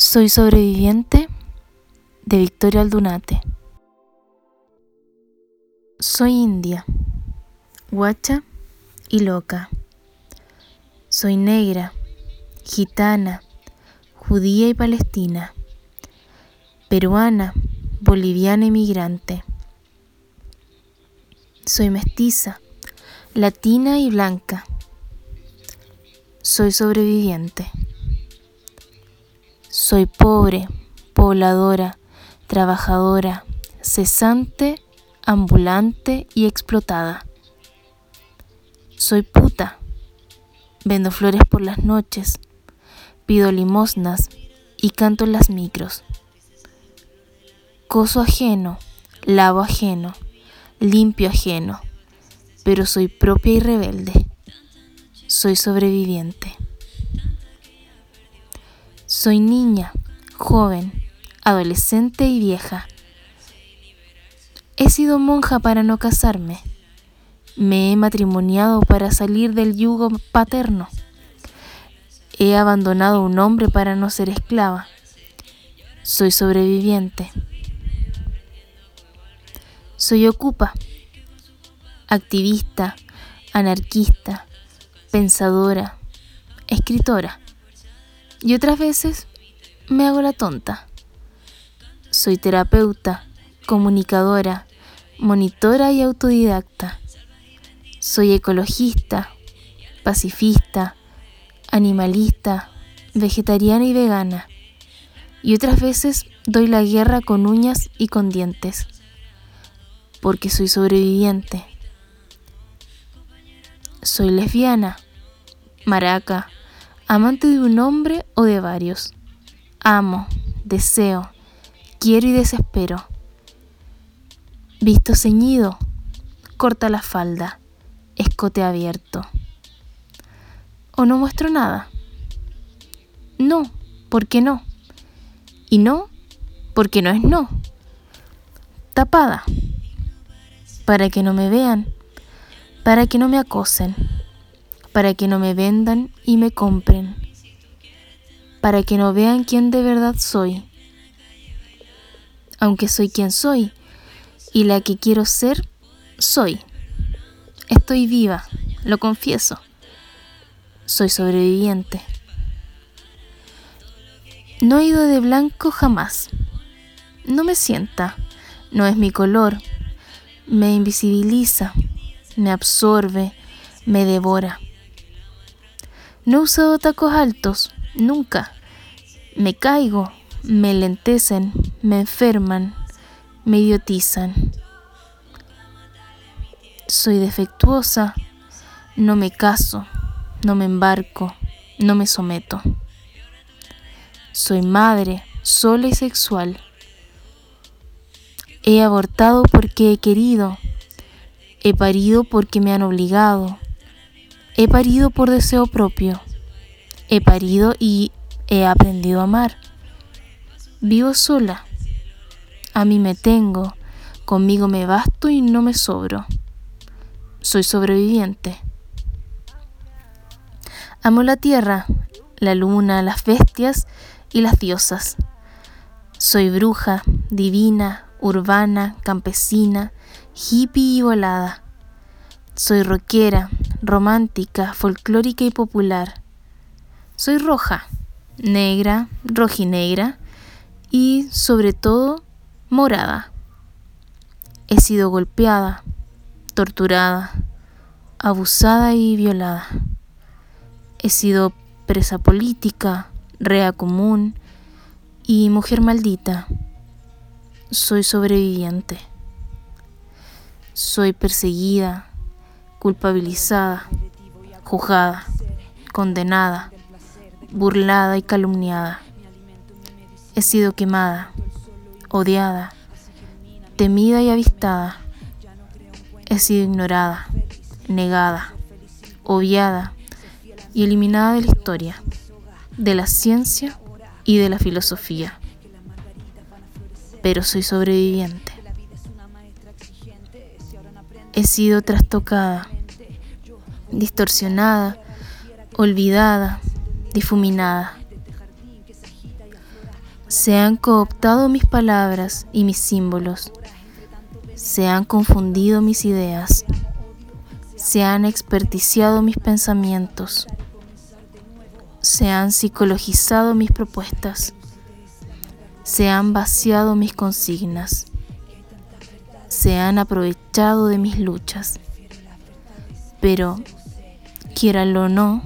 Soy sobreviviente de Victoria Aldunate. Soy india, guacha y loca. Soy negra, gitana, judía y palestina, peruana, boliviana y migrante. Soy mestiza, latina y blanca. Soy sobreviviente. Soy pobre, pobladora, trabajadora, cesante, ambulante y explotada. Soy puta. Vendo flores por las noches, pido limosnas y canto en las micros. Coso ajeno, lavo ajeno, limpio ajeno, pero soy propia y rebelde. Soy sobreviviente. Soy niña, joven, adolescente y vieja. He sido monja para no casarme. Me he matrimoniado para salir del yugo paterno. He abandonado un hombre para no ser esclava. Soy sobreviviente. Soy ocupa, activista, anarquista, pensadora, escritora. Y otras veces me hago la tonta. Soy terapeuta, comunicadora, monitora y autodidacta. Soy ecologista, pacifista, animalista, vegetariana y vegana. Y otras veces doy la guerra con uñas y con dientes porque soy sobreviviente. Soy lesbiana, maraca, amante de un hombre o de varios. Amo, deseo, quiero y desespero. Visto ceñido, corta la falda, escote abierto. ¿O no muestro nada? No, ¿por qué no? Y no, porque no es no. Tapada para que no me vean, para que no me acosen, para que no me vendan y me compren, para que no vean quién de verdad soy, aunque soy quien soy y la que quiero ser, soy. Estoy viva, lo confieso. Soy sobreviviente. No he ido de blanco jamás. No me sienta, no es mi color, me invisibiliza, me absorbe, me devora. No he usado tacos altos, nunca. Me caigo, me lentecen, me enferman, me idiotizan. Soy defectuosa, no me caso, no me embarco, no me someto. Soy madre, sola y sexual He abortado porque he querido. He parido porque me han obligado. He parido por deseo propio. He parido y he aprendido a amar. Vivo sola. A mí me tengo. Conmigo me basto y no me sobro. Soy sobreviviente. Amo la tierra, la luna, las bestias y las diosas. Soy bruja, divina, urbana, campesina, hippie y volada. Soy rockera, romántica, folclórica y popular. Soy roja, negra, rojinegra y, sobre todo, morada. He sido golpeada, torturada, abusada y violada. He sido presa política, rea común y mujer maldita soy sobreviviente. Soy perseguida, culpabilizada, juzgada, condenada, burlada y calumniada. He sido quemada, odiada, temida y avistada. He sido ignorada, negada, obviada y eliminada de la historia, de la ciencia y de la filosofía pero soy sobreviviente. He sido trastocada, distorsionada, olvidada, difuminada. Se han cooptado mis palabras y mis símbolos. Se han confundido mis ideas. Se han experticiado mis pensamientos. Se han psicologizado mis propuestas. Se han vaciado mis consignas. Se han aprovechado de mis luchas. Pero, quiéralo o no,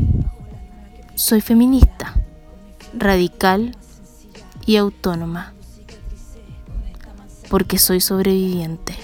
soy feminista, radical y autónoma, porque soy sobreviviente.